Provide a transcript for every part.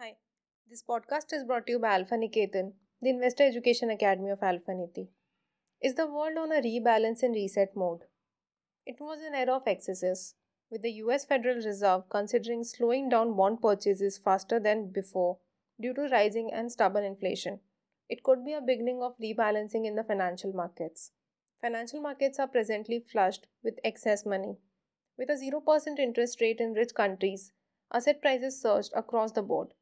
Hi, this podcast is brought to you by Alpha Niketan, the Investor Education Academy of Alpha Niti. Is the world on a rebalance and reset mode? It was an era of excesses, with the US Federal Reserve considering slowing down bond purchases faster than before due to rising and stubborn inflation. It could be a beginning of rebalancing in the financial markets. Financial markets are presently flushed with excess money. With a 0% interest rate in rich countries, asset prices surged across the board.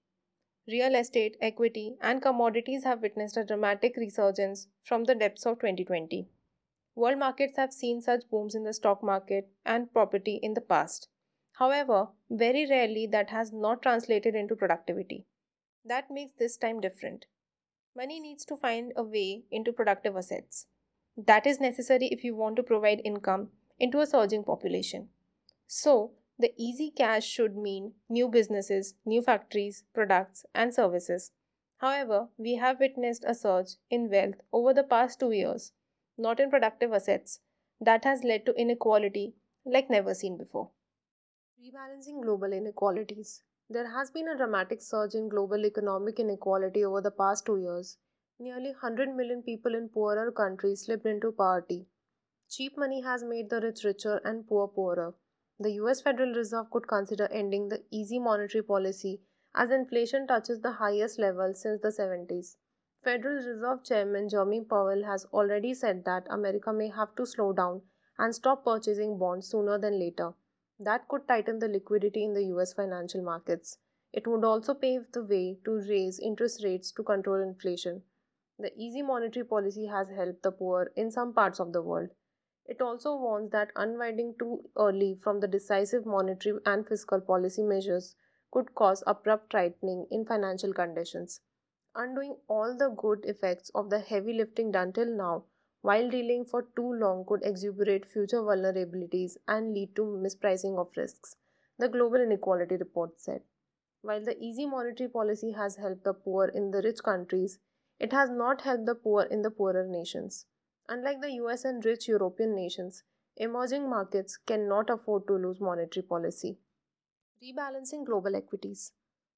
Real estate, equity, and commodities have witnessed a dramatic resurgence from the depths of 2020. World markets have seen such booms in the stock market and property in the past. However, very rarely that has not translated into productivity. That makes this time different. Money needs to find a way into productive assets. That is necessary if you want to provide income into a surging population. So, the easy cash should mean new businesses, new factories, products, and services. However, we have witnessed a surge in wealth over the past two years, not in productive assets, that has led to inequality like never seen before. Rebalancing global inequalities. There has been a dramatic surge in global economic inequality over the past two years. Nearly 100 million people in poorer countries slipped into poverty. Cheap money has made the rich richer and poor poorer. The US Federal Reserve could consider ending the easy monetary policy as inflation touches the highest level since the 70s. Federal Reserve Chairman Jerome Powell has already said that America may have to slow down and stop purchasing bonds sooner than later. That could tighten the liquidity in the US financial markets. It would also pave the way to raise interest rates to control inflation. The easy monetary policy has helped the poor in some parts of the world. It also warns that unwinding too early from the decisive monetary and fiscal policy measures could cause abrupt tightening in financial conditions, undoing all the good effects of the heavy lifting done till now while dealing for too long could exacerbate future vulnerabilities and lead to mispricing of risks, the Global Inequality Report said. While the easy monetary policy has helped the poor in the rich countries, it has not helped the poor in the poorer nations. Unlike the US and rich European nations, emerging markets cannot afford to lose monetary policy. Rebalancing global equities.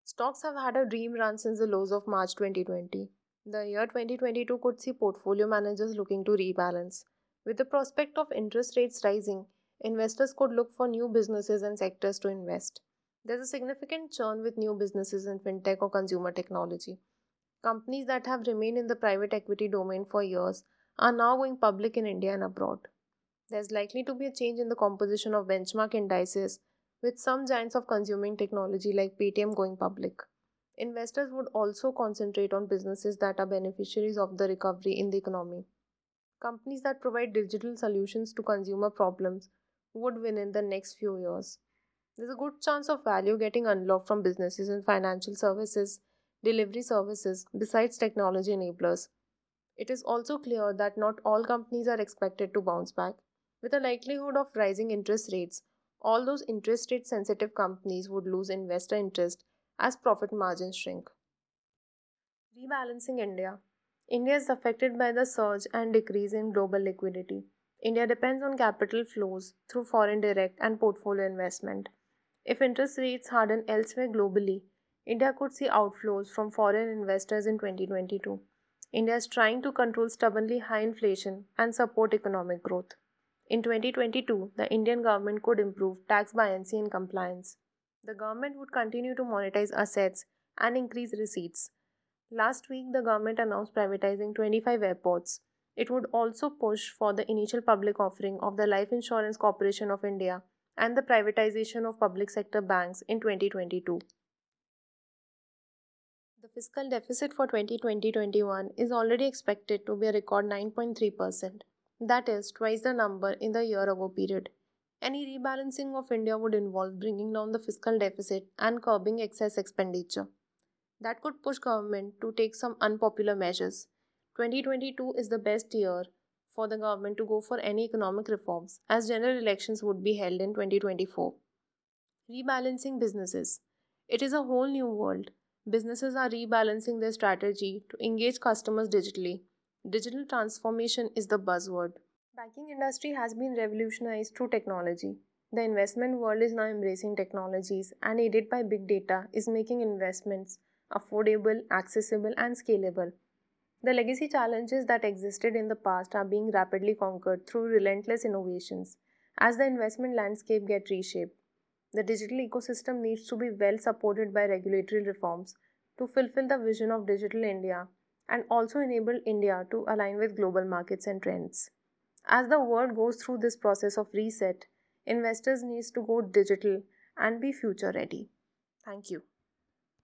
Stocks have had a dream run since the lows of March 2020. The year 2022 could see portfolio managers looking to rebalance. With the prospect of interest rates rising, investors could look for new businesses and sectors to invest. There's a significant churn with new businesses in fintech or consumer technology. Companies that have remained in the private equity domain for years are now going public in India and abroad. There's likely to be a change in the composition of benchmark indices, with some giants of consuming technology like Paytm going public. Investors would also concentrate on businesses that are beneficiaries of the recovery in the economy. Companies that provide digital solutions to consumer problems would win in the next few years. There's a good chance of value getting unlocked from businesses in financial services, delivery services, besides technology enablers, it is also clear that not all companies are expected to bounce back. With a likelihood of rising interest rates, all those interest rate sensitive companies would lose investor interest as profit margins shrink. Rebalancing India. India is affected by the surge and decrease in global liquidity. India depends on capital flows through foreign direct and portfolio investment. If interest rates harden elsewhere globally, India could see outflows from foreign investors in 2022. India is trying to control stubbornly high inflation and support economic growth. In 2022, the Indian government could improve tax buoyancy and compliance. The government would continue to monetize assets and increase receipts. Last week, the government announced privatizing 25 airports. It would also push for the initial public offering of the Life Insurance Corporation of India and the privatization of public sector banks in 2022. Fiscal deficit for 2020-21 is already expected to be a record 9.3%. That is twice the number in the year ago period. Any rebalancing of India would involve bringing down the fiscal deficit and curbing excess expenditure. That could push government to take some unpopular measures. 2022 is the best year for the government to go for any economic reforms as general elections would be held in 2024. Rebalancing businesses. It is a whole new world businesses are rebalancing their strategy to engage customers digitally. Digital transformation is the buzzword. Banking industry has been revolutionized through technology. The investment world is now embracing technologies and aided by big data is making investments affordable, accessible and scalable. The legacy challenges that existed in the past are being rapidly conquered through relentless innovations as the investment landscape gets reshaped. The digital ecosystem needs to be well supported by regulatory reforms to fulfill the vision of Digital India and also enable India to align with global markets and trends. As the world goes through this process of reset, investors needs to go digital and be future ready. Thank you.